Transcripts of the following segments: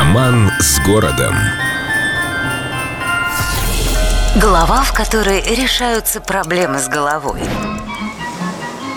Роман с городом. Глава, в которой решаются проблемы с головой.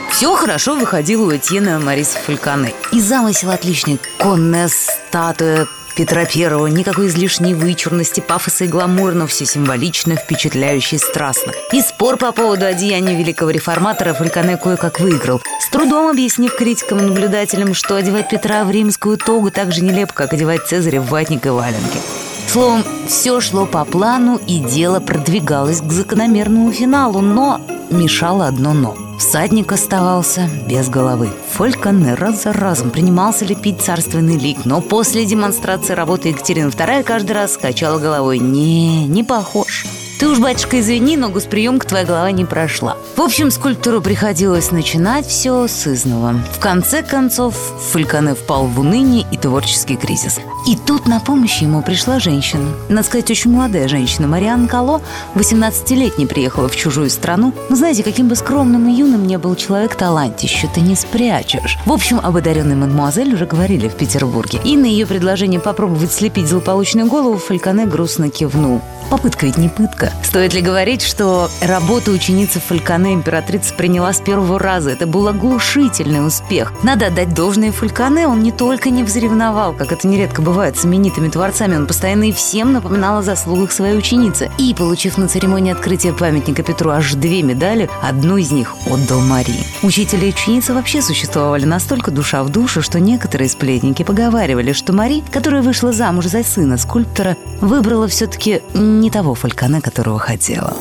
Все хорошо выходило у Этьена Мариса Фальконе. И замысел отличный. Конная статуя Петра Первого. Никакой излишней вычурности, пафоса и гламура, но все символично, впечатляюще и страстно. И спор по поводу одеяния великого реформатора Фальконе кое-как выиграл. С трудом объяснив критикам и наблюдателям, что одевать Петра в римскую тогу так же нелепо, как одевать Цезаря в ватник и валенки. Словом, все шло по плану, и дело продвигалось к закономерному финалу, но мешало одно «но». Всадник оставался без головы. Фольконе раз за разом принимался лепить царственный лик, но после демонстрации работы Екатерины II каждый раз качала головой «Не, не похож». Ты уж, батюшка, извини, но госприемка твоя голова не прошла. В общем, скульптору приходилось начинать все с изного. В конце концов, Фальконе впал в уныние и творческий кризис. И тут на помощь ему пришла женщина. Надо сказать, очень молодая женщина. Мариан Кало, 18-летняя, приехала в чужую страну. Но знаете, каким бы скромным и юным не был человек, талантище ты не спрячешь. В общем, об одаренной мадемуазель уже говорили в Петербурге. И на ее предложение попробовать слепить злополучную голову Фальконе грустно кивнул. Попытка ведь не пытка. Стоит ли говорить, что работу ученицы Фальконе императрица приняла с первого раза? Это был оглушительный успех. Надо отдать должное Фальконе, он не только не взревновал, как это нередко бывает с именитыми творцами, он постоянно и всем напоминал о заслугах своей ученицы. И, получив на церемонии открытия памятника Петру аж две медали, одну из них отдал Марии. Учителя и ученицы вообще существовали настолько душа в душу, что некоторые сплетники поговаривали, что Мари, которая вышла замуж за сына скульптора, выбрала все-таки не того Фальконе, которого хотела.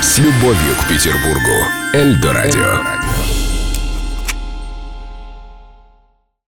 С любовью к Петербургу. Эльдо радио.